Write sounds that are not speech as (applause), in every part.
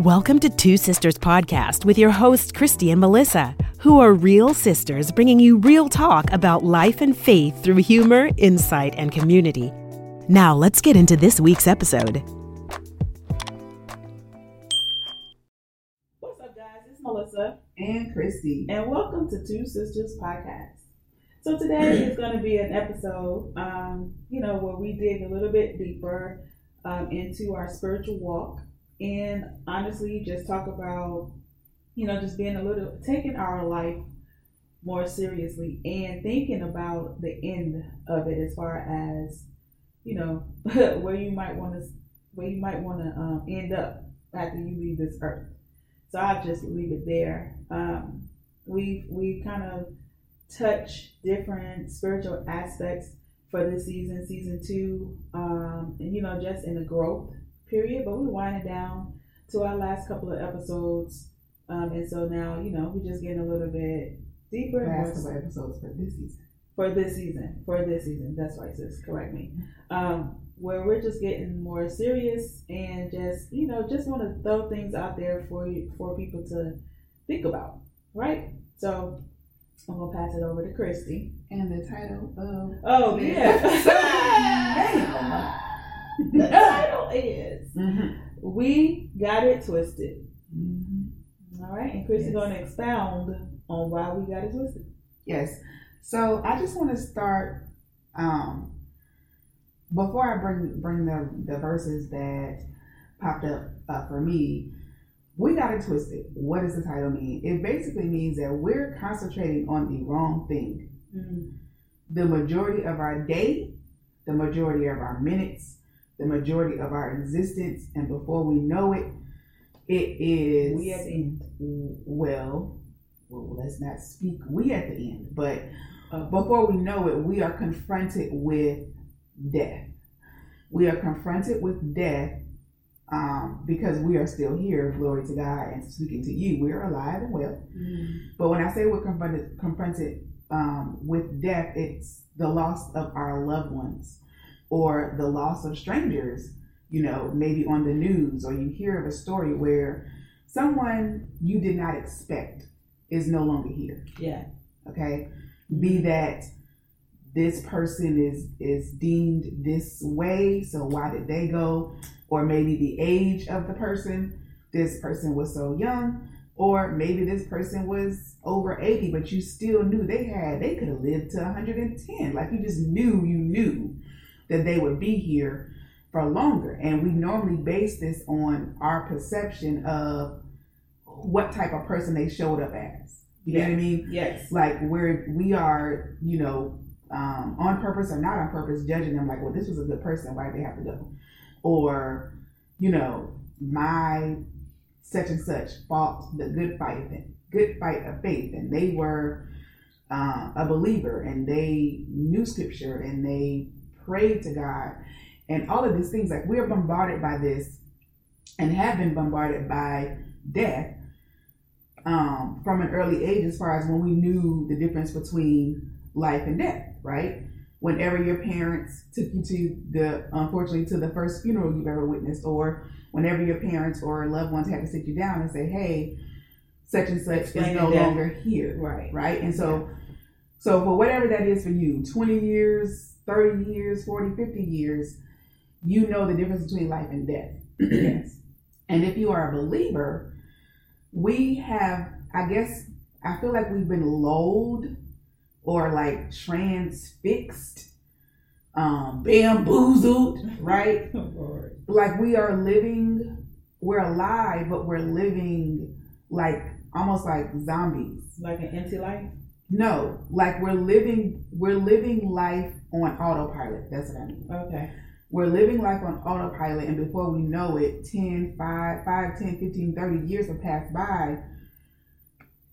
Welcome to Two Sisters Podcast with your hosts, Christy and Melissa, who are real sisters bringing you real talk about life and faith through humor, insight, and community. Now, let's get into this week's episode. What's up, guys? It's Melissa, and Christy. and welcome to Two Sisters Podcast. So today is going to be an episode, um, you know, where we dig a little bit deeper um, into our spiritual walk, and honestly, just talk about, you know, just being a little taking our life more seriously and thinking about the end of it as far as, you know, (laughs) where you might want to, where you might want to um, end up after you leave this earth. So I'll just leave it there. Um, we we kind of touch different spiritual aspects for this season, season two, um, and you know just in the growth period. But we're winding down to our last couple of episodes, um, and so now you know we're just getting a little bit deeper Last couple episodes for this season. for this season. For this season, that's right, sis. Correct me. Um, where we're just getting more serious and just you know just want to throw things out there for you for people to think about, right? So I'm gonna pass it over to Christy. And the title of Oh yeah. (laughs) the (laughs) title is Mhm. "We Got It Twisted." Mhm. All right, and Chris Yes. gonna expound on why we got it twisted. Yes. So I just want to start um before I bring bring the the verses that popped up uh, for me. We got it twisted. What does the title mean? It basically means that we're concentrating on the wrong thing. the majority of our day, the majority of our minutes, the majority of our existence, and before we know it, it is We at the end. well, well, let's not speak we at the end, but before we know it, we are confronted with death. We are confronted with death um, because we are still here, glory to God, and speaking to you. We are alive and well. But when I say we're confronted, confronted um, with death, it's the loss of our loved ones or the loss of strangers, you know, maybe on the news, or you hear of a story where someone you did not expect is no longer here. Yeah. Okay. Be that this person is is deemed this way, so why did they go? Or maybe the age of the person. This person was so young, or maybe this person was over 80, but you still knew they had, they could have lived to 110. Like you just knew, you knew that they would be here for longer. And we normally base this on our perception of what type of person they showed up as. You know what I mean? Yes. Like where we are, you know, um, on purpose or not on purpose, judging them like, well, this was a good person, why did they have to go? Or, you know, my such and such fought the good fight, and good fight of faith, and they were uh, a believer, and they knew scripture, and they prayed to God, and all of these things. Like we're bombarded by this, and have been bombarded by death um, from an early age, as far as when we knew the difference between life and death, right? Whenever your parents took you to the, unfortunately, to the first funeral you've ever witnessed, or whenever your parents or loved ones had to sit you down and say, hey, such and such Explain is no death. longer here, Right. right? And so, so for whatever that is for you, 20 years, 30 years, 40, 50 years, you know the difference between life and death. (clears throat) Yes. And if you are a believer, we have, I guess, I feel like we've been lulled or like transfixed, um, bamboozled, right? (laughs) Lord. Like we are living, we're alive, but we're living like almost like zombies. Like an empty life. No, like we're living, we're living life on autopilot. That's what I mean. Okay. We're living life on autopilot, and before we know it, 10, 5, 5, 10, 15, 30 years have passed by.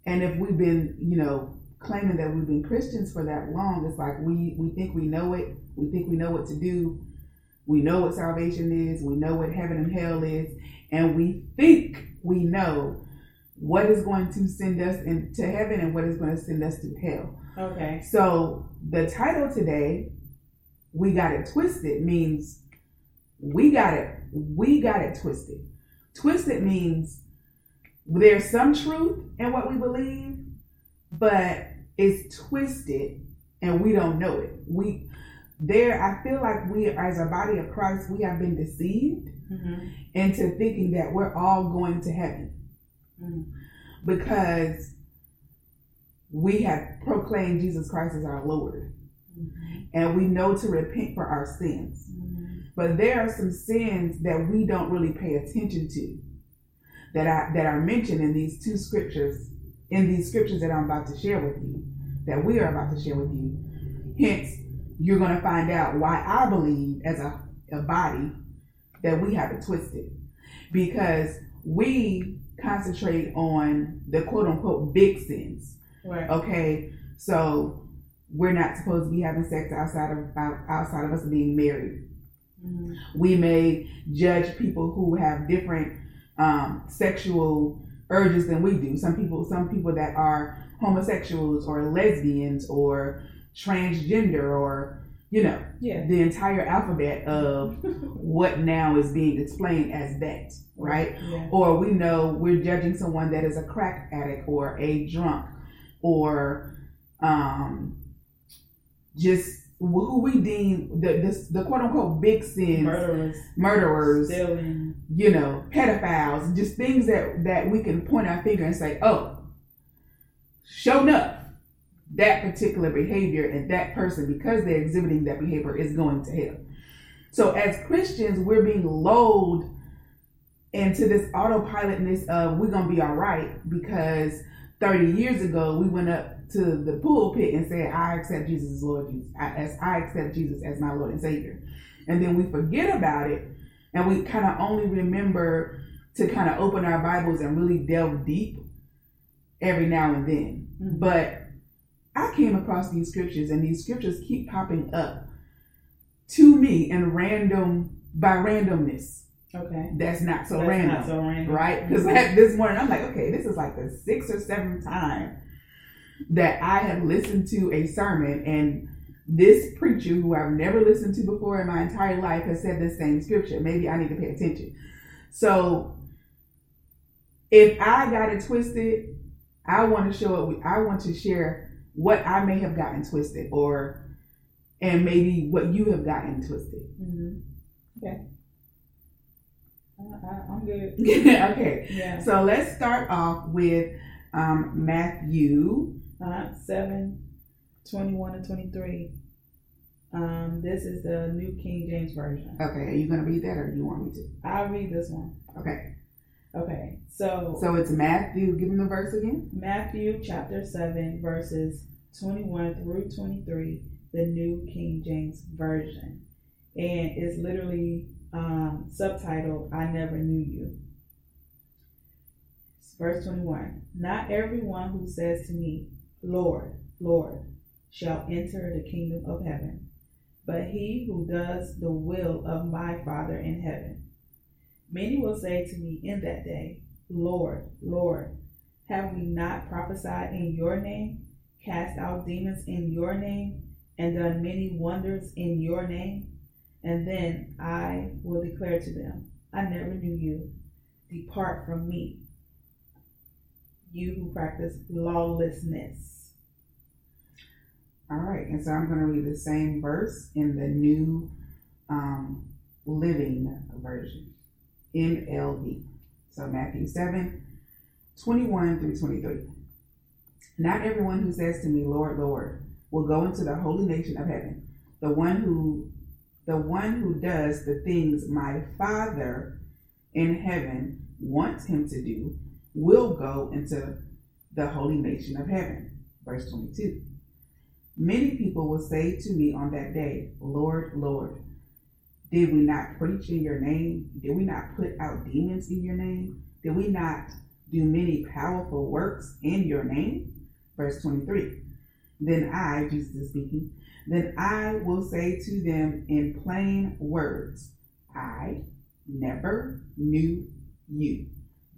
And if we've been, you know, claiming that we've been Christians for that long, it's like we, we think we know it. We think we know what to do. We know what salvation is. We know what heaven and hell is. And we think we know what is going to send us into heaven and what is going to send us to hell. Okay. So the title today, we got it twisted, means we got it, we got it twisted. twisted means there's some truth in what we believe, but it's twisted and we don't know it. We there I feel like we as a body of Christ, we have been deceived Mm-hmm. into thinking that we're all going to heaven Mhm. because we have proclaimed Jesus Christ as our Lord Mm-hmm. and we know to repent for our sins. Mm-hmm. But there are some sins that we don't really pay attention to that I, that are mentioned in these two scriptures, in these scriptures that I'm about to share with you, that we are about to share with you. Hence, you're going to find out why I believe as a, a body that we have it twisted. Because we concentrate on the quote unquote big sins. Right. Okay, so we're not supposed to be having sex outside of outside of us being married. Mhm. We may judge people who have different um, sexual urges than we do. Some people, some people that are homosexuals or lesbians or transgender or you know Yeah. the entire alphabet of (laughs) what now is being explained as that, right? Yeah. or we know we're judging someone that is a crack addict or a drunk or um, just who we deem the, the, the quote unquote big sins, Murderers. murderers, Stealing. you know, pedophiles, just things that, that we can point our finger and say, oh, show up That particular behavior and that person, because they're exhibiting that behavior, is going to hell. So, as Christians, we're being lulled into this autopilotness of we're gonna be all right because 30 years ago we went up to the pulpit and said, I accept Jesus as Lord Jesus, I, as I accept Jesus as my Lord and Savior. And then we forget about it and we kind of only remember to kind of open our Bibles and really delve deep every now and then. Mhm. But I came across these scriptures and these scriptures keep popping up to me in random by randomness. Okay. That's not so That's random Not so random. right? Because this morning I'm like, okay, this is like the sixth or seventh time that I have listened to a sermon, and this preacher who I've never listened to before in my entire life has said this same scripture. Maybe I need to pay attention. So if I got it twisted, I want to show it. I want to share what I may have gotten twisted, or and maybe what you have gotten twisted. Mm-hmm. Okay. I, I'm good. (laughs) okay. Yeah. So let's start off with um, Matthew. Uh, 7, 21 and 23. Um, this is the New King James Version. Okay, are you going to read that or do you want me to? I'll read this one. Okay, Okay. So, so it's Matthew. Give him the verse again. Matthew chapter 7, verses 21 through 23, the New King James Version. And it's literally um, subtitled, I Never Knew You. Verse 21 Not everyone who says to me, Lord, Lord, shall enter the kingdom of heaven, but he who does the will of my Father in heaven. Many will say to me in that day, Lord, Lord, have we not prophesied in your name, cast out demons in your name, and done many wonders in your name? And then I will declare to them, I never knew you. Depart from me, you who practice lawlessness. All right, and so I'm going to read the same verse in the New um, Living Version, NLV. So Matthew 7, 21 through 23. Not everyone who says to me, Lord, Lord, will go into the holy nation of heaven. The one who the one who does the things my Father in heaven wants him to do will go into the holy nation of heaven. Verse 22. Many people will say to me on that day, Lord, Lord, did we not preach in your name? Did we not put out demons in your name? Did we not do many powerful works in your name? Verse 23. Then I, Jesus is speaking, then I will say to them in plain words, I never knew you.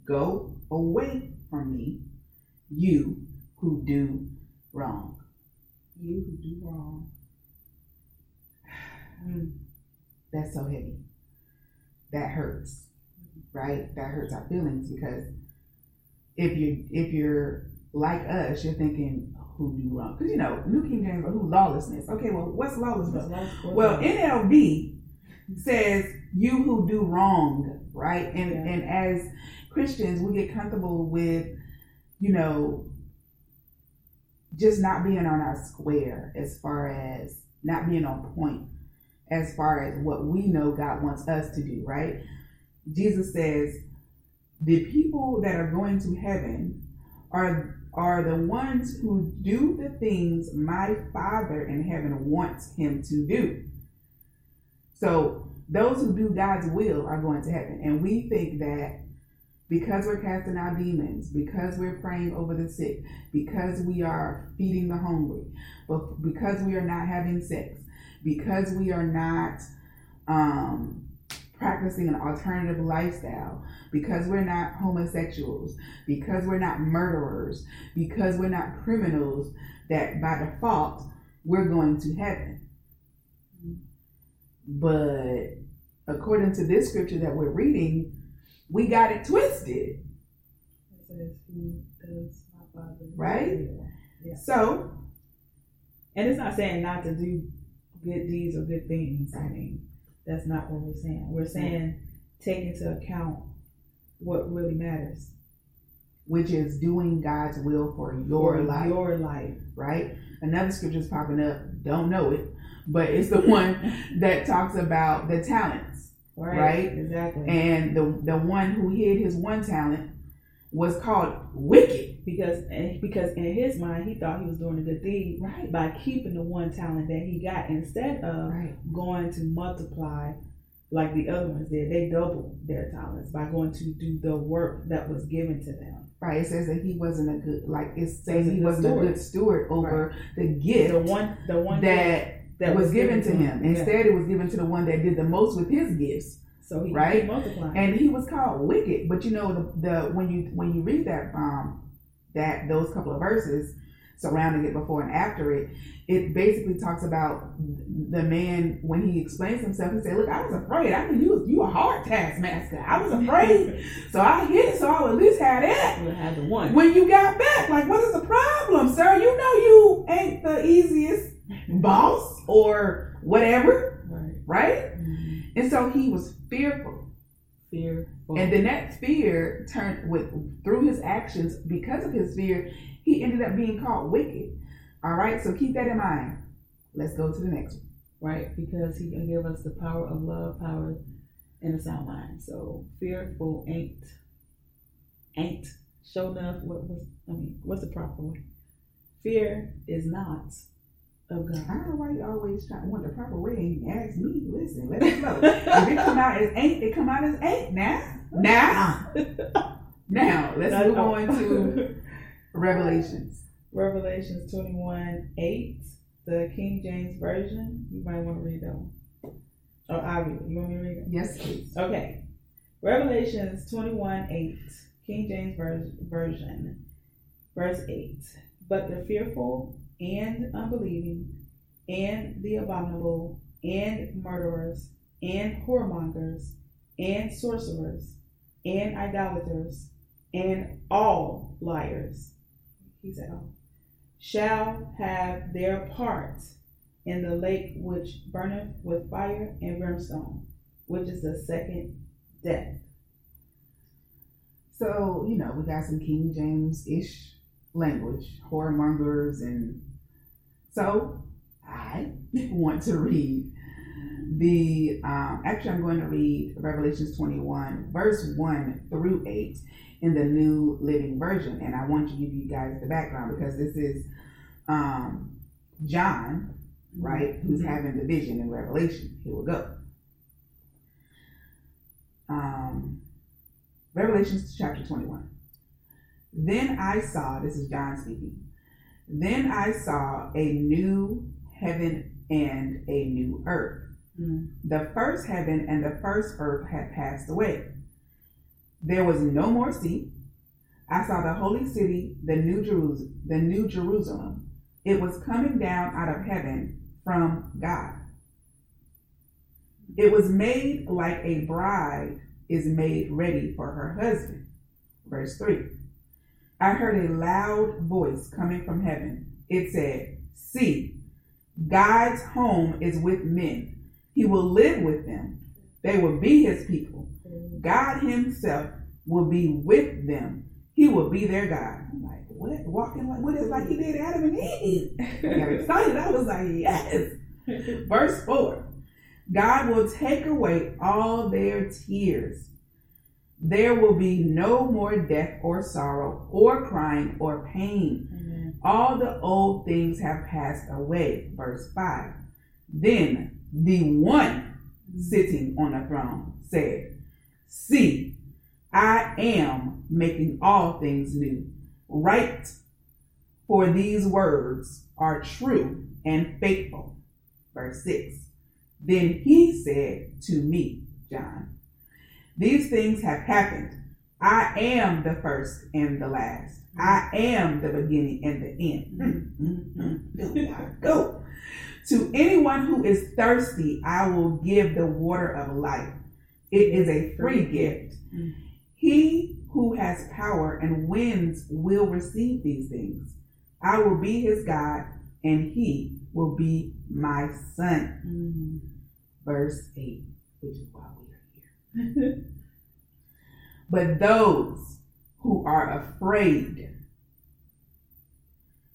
Go away from me, you who do wrong. You who do wrong. (sighs) That's so heavy. That hurts. right? That hurts our feelings because if you if you're like us, you're thinking who do wrong because you know New King James, who lawlessness? Okay, well, what's lawlessness? Well, NLV says you who do wrong, right? And Yeah. and as Christians, we get comfortable with, you know, just not being on our square as far as not being on point as far as what we know God wants us to do, right? Jesus says, the people that are going to heaven are are the ones who do the things my Father in heaven wants him to do. So those who do God's will are going to heaven. And we think that because we're casting out demons, because we're praying over the sick, because we are feeding the hungry, but because we are not having sex, because we are not um, practicing an alternative lifestyle, because we're not homosexuals, because we're not murderers, because we're not criminals, that by default we're going to heaven. But according to this scripture that we're reading, we got it twisted. It says, "Who does my Father Right? Yeah. So, And it's not saying not to do good deeds or good things. I mean, that's not what we're saying. We're saying take into account what really matters. which is doing God's will for your For life, Your life. right? Another scripture is popping up. Don't know it, but it's the one (laughs) that talks about the talents. Right. Right? Exactly. And the the one who hid his one talent was called wicked. because because in his mind he thought he was doing a good deed Right. by keeping the one talent that he got instead of Right. going to multiply like the other ones did. They doubled their talents by going to do the work that was given to them. Right. It says that he wasn't a good like saying Wasn't he wasn't steward. a good steward over the gift The one the one that that was given to him. Yeah. Instead, it was given to the one that did the most with his gifts. So he right? multiplying. and he was called wicked. But you know the, the when you when you read that um that those couple of verses surrounding it before and after it, it basically talks about the man when he explains himself. He said, "Look, I was afraid. I mean, you was you a hard taskmaster. I was afraid, (laughs) so I hid it so I would at least have that." We'll have the one. When you got back, like, what is the problem, sir? You know you ain't the easiest boss or whatever, right. right? And so he was fearful. Fearful. And then that fear turned with through his actions, because of his fear, he ended up being called wicked. All right, so keep that in mind. Let's go to the next one. right? Because he can give us the power of love, power, and a sound mind. So fearful ain't ain't show enough. What was I mean? What's the proper way? Fear is not of I don't know why you always try to want the proper way and ask me. Listen, let us know. if it come out as ain't, it come out as ain't now. Now, (laughs) now, let's move on to (laughs) Revelations. Revelations 21 8, the King James Version. You might want to read that one. Oh, I read it. You want me to read it? Yes, please. Okay. Revelations 21 8, King James Ver- Version, verse 8. But the fearful and unbelieving, and the abominable, and murderers, and whoremongers, and sorcerers, and idolaters, and all liars, he said all, shall have their part in the lake which burneth with fire and brimstone, which is the second death. So, you know, we got some King James ish language, whoremongers, and so I (laughs) want to read the, um, actually, I'm going to read Revelations 21, verse 1 through 8 in the New Living Version. And I want to give you guys the background because this is um, John, right, who's having the vision in Revelation. Here we go. Um, Revelations chapter 21. Then I saw, this is John speaking, then I saw a new heaven and a new earth. Mm. The first heaven and the first earth had passed away. There was no more sea. I saw the holy city, the new Jerusalem, the new Jerusalem. It was coming down out of heaven from God. It was made like a bride is made ready for her husband. Verse 3 I heard a loud voice coming from heaven. It said, See, God's home is with men. He will live with them. They will be his people. God himself will be with them. He will be their God. I'm like, what? Walking like what is like he did Adam and Eve. I (laughs) got excited. I was like, yes. Verse 4 God will take away all their tears. There will be no more death or sorrow or crying or pain. Amen. All the old things have passed away. Verse 5. Then the one mm-hmm. sitting on the throne said, See, I am making all things new. Write, for these words are true and faithful. Verse 6. Then he said to me, John, These things have happened. I am the first and the last. I am the beginning and the end. Mm, mm, mm. Go. To anyone who is thirsty, I will give the water of life. It is a free gift. He who has power and wins will receive these things. I will be his God, and he will be my son. Verse 8, which is why we. (laughs) But those who are afraid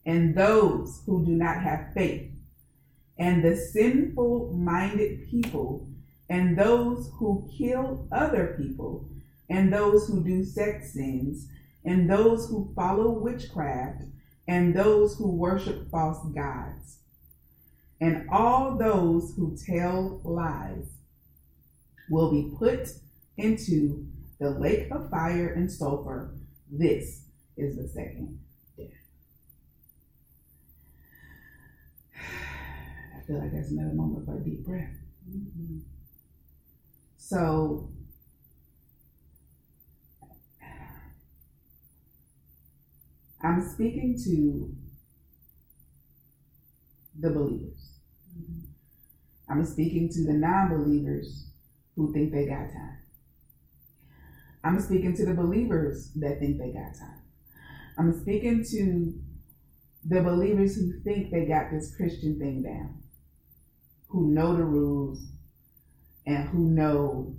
and those who do not have faith and the sinful minded people and those who kill other people and those who do sex sins and those who follow witchcraft and those who worship false gods and all those who tell lies will be put into the lake of fire and sulfur. This is the second death. (sighs) I feel like that's another moment for a deep breath. Mhm. So, I'm speaking to the believers. Mhm. I'm speaking to the non believers who think they got time. I'm speaking to the believers that think they got time. I'm speaking to the believers who think they got this Christian thing down, who know the rules and who know,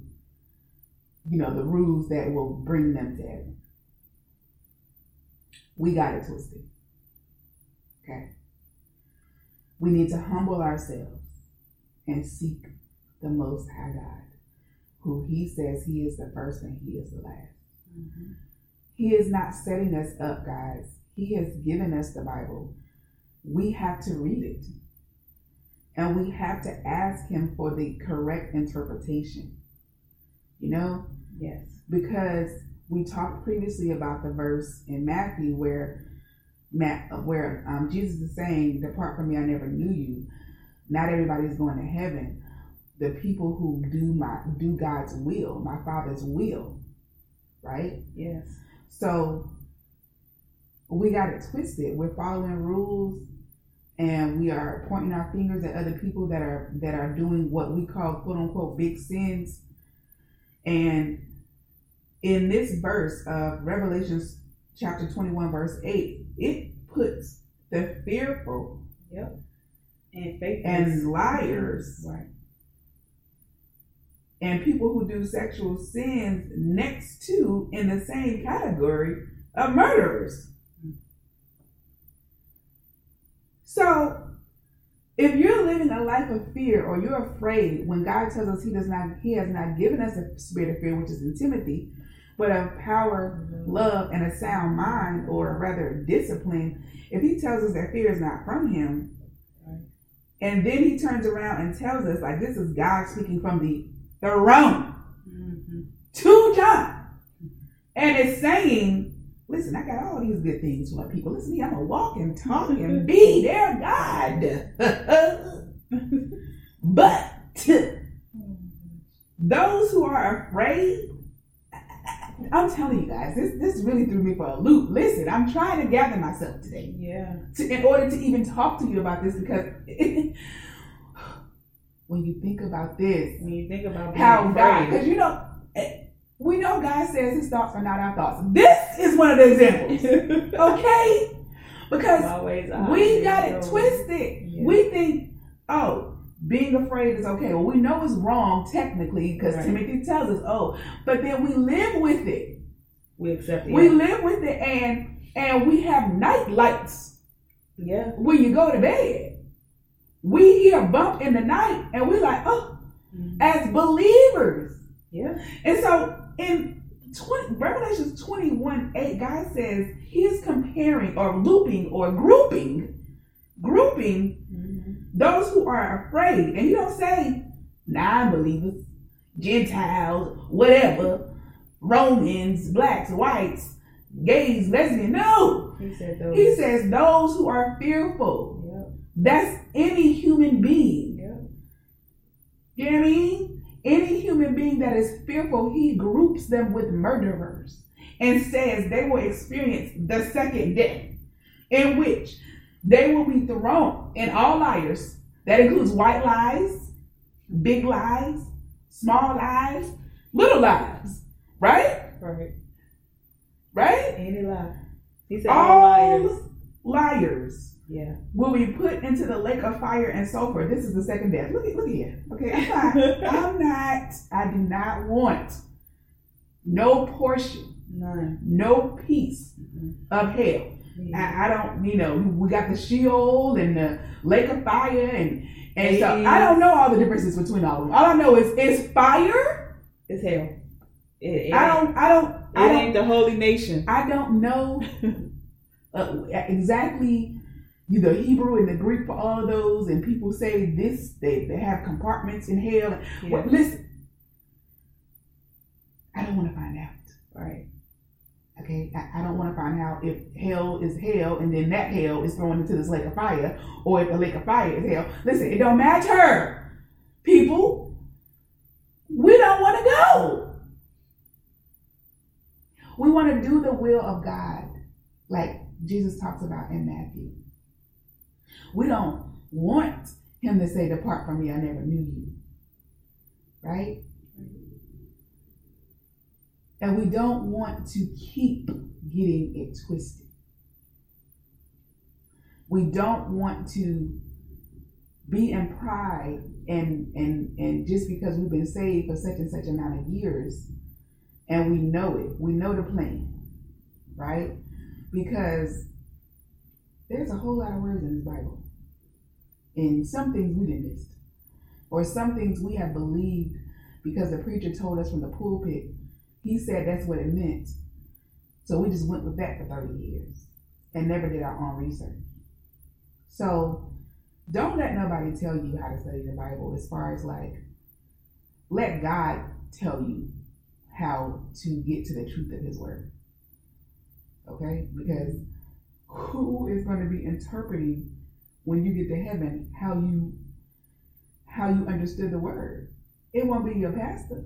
you know, the rules that will bring them to heaven. We got it twisted. Okay? We need to humble ourselves and seek the Most High God, who He says He is the first and He is the last. Mhm. He is not setting us up, guys. He has given us the Bible. We have to read it. And we have to ask Him for the correct interpretation. You know, Yes. because we talked previously about the verse in Matthew where Matt, where um, Jesus is saying, "Depart from me, I never knew you." Not everybody's going to heaven. The people who do my do God's will, my Father's will, right? Yes. So we got it twisted. We're following rules and we are pointing our fingers at other people that are that are doing what we call quote unquote big sins. And in this verse of Revelations chapter 21 verse 8, it puts the fearful Yep. And faith and liars Right. And people who do sexual sins next to in the same category of murderers. So, if you're living a life of fear or you're afraid when God tells us he does not he has not given us a spirit of fear which is in Timothy, but of power, love and a sound mind or rather discipline, if he tells us that fear is not from him, and then he turns around and tells us like this is God speaking from the throne Mhm. to John. And it's saying, listen, I got all these good things for my people. Listen to me, I'm a walk and talk and (laughs) be their God. (laughs) but those who are afraid, I'm telling you guys, this this really threw me for a loop. Listen, I'm trying to gather myself today Yeah. to, in order to even talk to you about this because (laughs) when you think about this, When you think about how God, because you know, eh, We know God says his thoughts are not our thoughts. This is one of the examples. (laughs) okay? Because Always we got it twisted. Yeah. We think, oh, being afraid is okay. Well, we know it's wrong technically because Right. Timothy tells us, oh, but then we live with it. We accept it. We live with it and and we have night lights yeah. when you go to bed. We hear a bump in the night and we're like, oh, Mhm. as believers. Yeah. And so in 20, Revelations 21 8, God says he's comparing or looping or grouping, grouping Mhm. those who are afraid. And he don't say non believers, Gentiles, whatever, Romans, blacks, whites, gays, lesbians. No. He said those. He says those who are fearful. That's any human being. Yep. You know what I mean? Any human being that is fearful, he groups them with murderers and says they will experience the second death, in which they will be thrown in all liars. That includes white lies, big lies, small lies, little lies, right? Right. Right? Any lie. He said all All liars. liars Yeah. will be put into the lake of fire and sulfur. This is the second death. Look at look at here. Okay, I'm not, (laughs) I'm not, I do not want no portion, None. no piece Mhm. of hell. Yeah. I, I don't, you know, we got the Sheol and the lake of fire and and so I don't know all the differences between all of them. All I know is it's fire. It's hell. It, it, I don't, I don't, It I don't ain't the holy nation. I don't know (laughs) uh, exactly the Hebrew and the Greek for all of those, and people say this, they, they have compartments in hell. Yeah. Well, listen, I don't want to find out. Right. Okay, I, I don't want to find out if hell is hell, and then that hell is thrown into this lake of fire, or if the lake of fire is hell. Listen, it don't matter, people. We don't want to go. We want to do the will of God, like Jesus talks about in Matthew. We don't want him to say, Depart from me, I never knew you. Right? And we don't want to keep getting it twisted. We don't want to be in pride and and and just because we've been saved for such and such amount of years and we know it, we know the plan, right? Because there's a whole lot of words in this Bible. And some things we didn't miss. Or some things we have believed because the preacher told us from the pulpit he said that's what it meant. So we just went with that for 30 years and never did our own research. So don't let nobody tell you how to study the Bible as far as like, let God tell you how to get to the truth of His Word. Okay? Because who is going to be interpreting when you get to heaven how you how you understood the word? It won't be your pastor.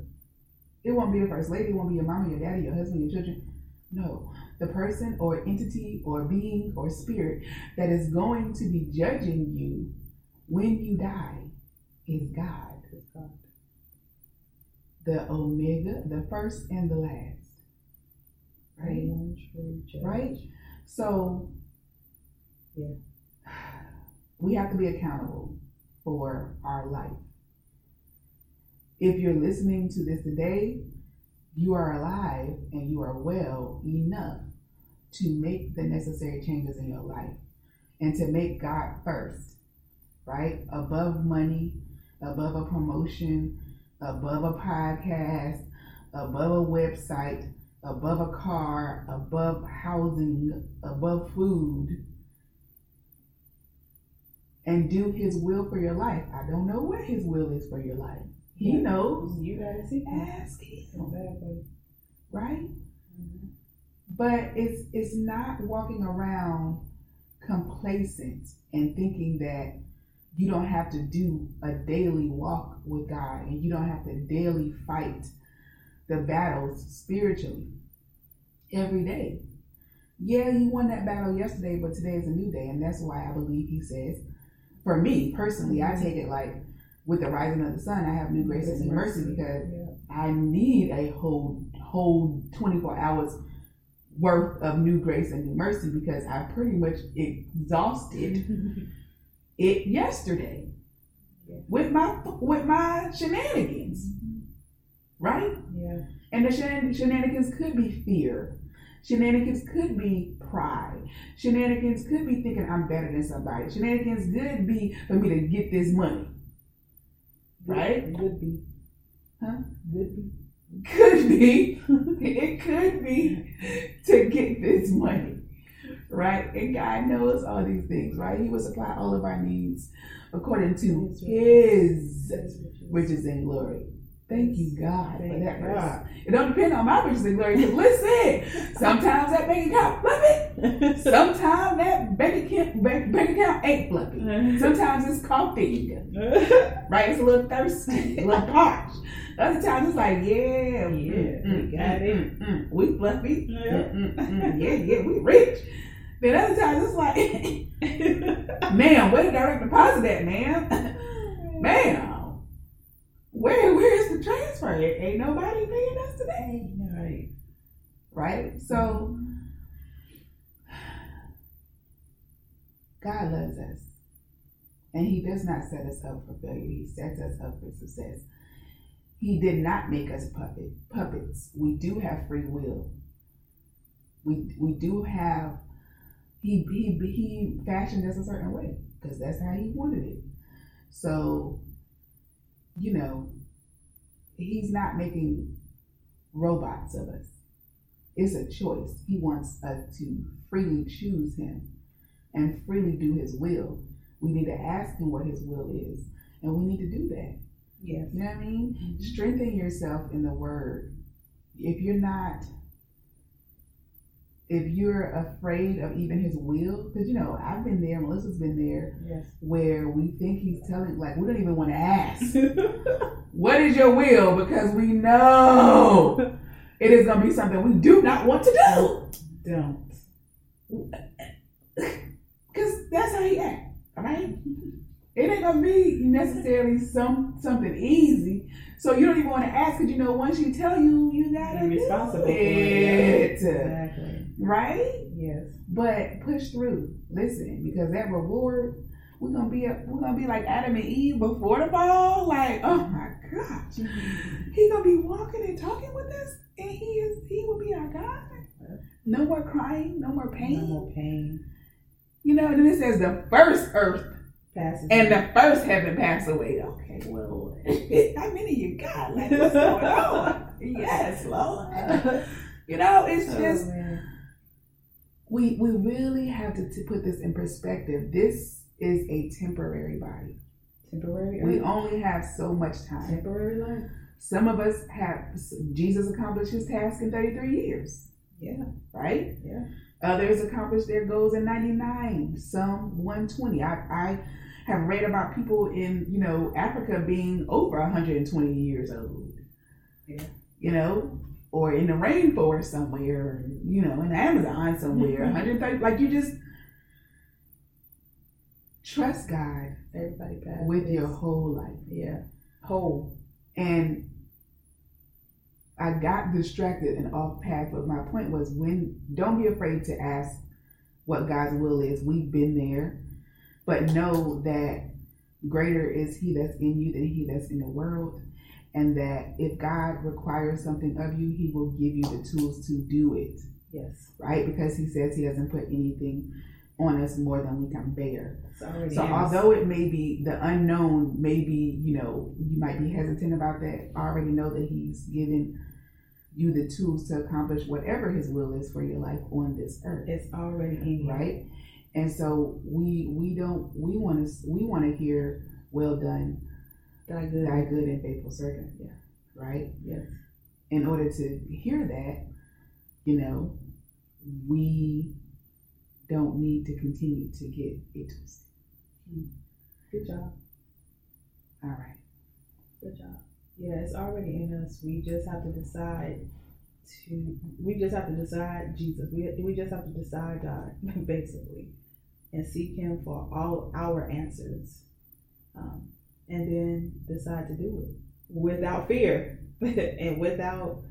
It won't be your first lady. It won't be your mama, your daddy, your husband, your children. No, the person or entity or being or spirit that is going to be judging you when you die is God. It's God. The Omega, the first and the last. Right? One true judge. Right? So, Yeah. we have to be accountable for our life. If you're listening to this today, you are alive and you are well enough to make the necessary changes in your life and to make God first, right? Above money, above a promotion, above a podcast, above a website, above a car, above housing, above food, and do His will for your life. I don't know what His will is for your life. He Yeah. knows. You gotta see. Ask Him, Exactly. right? Mhm. But it's it's not walking around complacent and thinking that you don't have to do a daily walk with God and you don't have to daily fight the battles spiritually every day. Yeah, you won that battle yesterday, but today is a new day, and that's why I believe he says, for me personally, I take it like with the rising of the sun, I have new grace and new mercy because Yeah. I need a whole whole 24 hours worth of new grace and new mercy because I pretty much exhausted (laughs) it yesterday with my with my shenanigans, right? yeah. And the shenan- shenanigans could be fear. Shenanigans could be pride. Shenanigans could be thinking I'm better than somebody. Shenanigans could be for me to get this money. Right? Could be. Huh? Could be. Could be. it could be to get this money. Right? And God knows all these things, right? He will supply all of our needs according to His his That's what you- riches and glory. Thank you, God, for Thank that verse. God. It don't depend on my riches and glory. listen, sometimes that bank account fluffy. (laughs) Sometimes that bank account, bank, bank account ain't fluffy. (laughs) Sometimes it's coughing, (laughs) right? It's a little thirsty, a little parched. Other times it's like, yeah, Yeah, mm, we got mm, it. mm, mm, we fluffy. Yeah. Mm, mm, mm, yeah, yeah, we rich. Then other times it's like, man, where the direct deposit at, man? Man, where where's the transfer? Ain't nobody paying us today, Right. right? So God loves us, and He does not set us up for failure. He sets us up for success. He did not make us puppet puppets. We do have free will. We we do have. He he he fashioned us a certain way because that's how He wanted it. So, you know, He's not making robots of us. It's a choice. He wants us to freely choose Him and freely do His will. We need to ask Him what His will is, and we need to do that. Yes. You know what I mean? Mm-hmm. Strengthen yourself in the Word. If you're not, if you're afraid of even His will, because you know I've been there, Melissa's been there, Yes. where we think He's telling, like we don't even want to ask, (laughs) what is your will? Because we know it is going to be something we do not want to do. Don't. Because (laughs) that's how he act, right? It ain't gonna be necessarily some something easy. So you don't even want to ask because you know once you tell you, you gotta do responsible for it, it. Exactly. Right? Yes. But push through. Listen, because that reward, we're gonna be a, we're gonna be like Adam and Eve before the fall. Like, oh my gosh, he's gonna be walking and talking with us, and he is he will be our God. No more crying, no more pain. No more pain. You know, and then it says the first earth Passes. and the first heaven passed away. Okay, well, how many you got? Like, what's going on? (laughs) yes, Lord. (laughs) You know, it's Oh, just man. We we really have to, to put this in perspective. This is a temporary body. temporary. We only have so much time. temporary life. Some of us have Jesus accomplished his task in 33 years, Yeah. right? Yeah. Others accomplished their goals in 99, some 120. I, I have read about people in, you know, Africa being over 120 years old. Yeah. You know, or in the rainforest somewhere, you know, in the Amazon somewhere, mm-hmm. 130. Like you just trust God Everybody passes. with your whole life. Yeah. Whole. And I got distracted and off path, but my point was when don't be afraid to ask what God's will is. We've been there, but know that greater is He that's in you than He that's in the world. And that if God requires something of you, He will give you the tools to do it, Yes. right? Because He says He doesn't put anything on us more than we can bear. So us. although it may be the unknown, maybe you know you might be hesitant about that. I already know that He's given you the tools to accomplish whatever His will is for your life on this earth, it's already in you. right? And so we we don't we want to we want to hear well done, Die good. thy good and faithful servant, Yeah. right? Yes. In order to hear that, you know, we don't need to continue to get it twisted. Good job. All right. Good job. Yeah, it's already in us. We just have to decide to. We just have to decide Jesus. We we just have to decide God, (laughs) basically, and seek Him for all our answers, um, and then decide to do it without fear (laughs) and without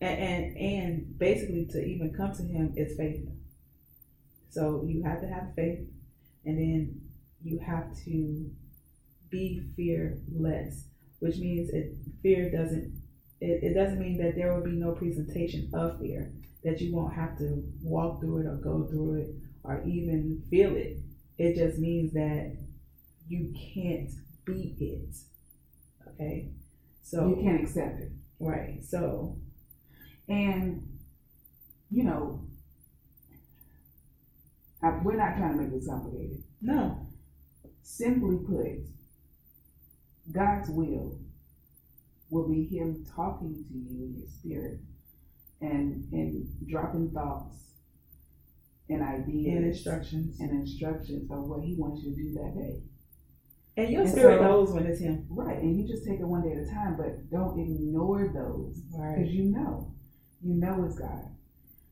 and, and and basically to even come to Him is faith. So you have to have faith, and then you have to be fearless, which means it fear doesn't it, it doesn't mean that there will be no presentation of fear, that you won't have to walk through it or go through it or even feel it. It just means that you can't be it. Okay? So you can't accept it. Right. So and you know I, we're not trying to make this complicated. No. Simply put, God's will will be Him talking to you in your spirit and and dropping thoughts and ideas and instructions and instructions of what He wants you to do that day. And your And spirit so- knows when it's Him. Right, and you just take it one day at a time, but don't ignore those Right. because you know, you know it's God.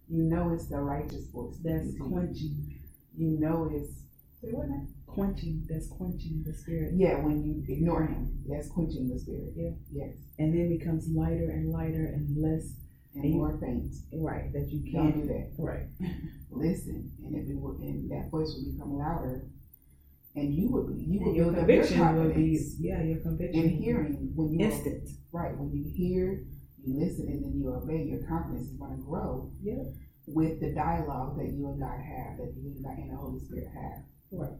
You know it's the righteous voice. That's quenching. You know it's say what now? Quenching. That's quenching the spirit. Yeah, when you ignore him, that's quenching the spirit. Yeah. Yes. And then becomes lighter and lighter and less And And more faint. right that you can't do that. right. (laughs) Listen, and if it will, and that voice will become louder, and you will be, you will your build up your conviction will be yeah, your conviction be hearing when you instant. right when you hear, you listen, and then you obey. Your confidence is going to grow Yeah. with the dialogue that you and God have, that you and God and the Holy Spirit have. Right.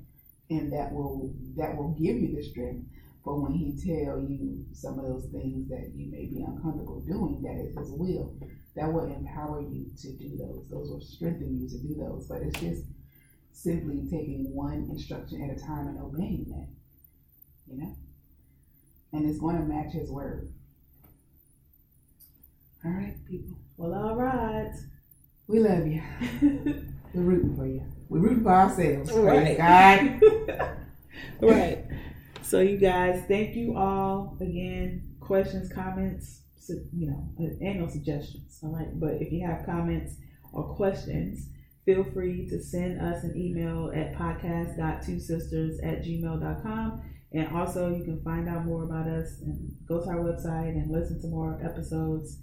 and that will that will give you the strength for when he tell you some of those things that you may be uncomfortable doing that is his will that will empower you to do those those will strengthen you to do those but it's just simply taking one instruction at a time and obeying that you know and it's going to match his word all right people Well, all right. we love you (laughs) we're rooting for you we're rooting for ourselves Right. God (laughs) right. So, you guys, thank you all again. Questions, comments, you know, uh, and no suggestions. All right. But if you have comments or questions, feel free to send us an email at podcast.twosisters at gmail.com. And also, you can find out more about us and go to our website and listen to more episodes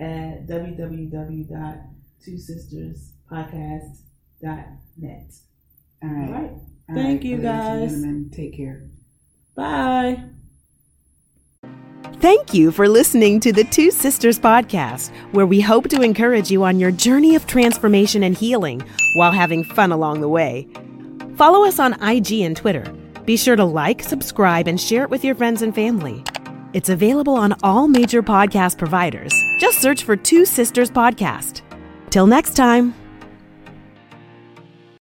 at www.twosisterspodcast.net. all All right. All Thank right, you, ladies and guys. take care Bye. Thank you for listening to the Two Sisters Podcast, where we hope to encourage you on your journey of transformation and healing while having fun along the way. Follow us on IG and Twitter. Be sure to like, subscribe, and share it with your friends and family. It's available on all major podcast providers. Just search for Two Sisters Podcast. Till next time.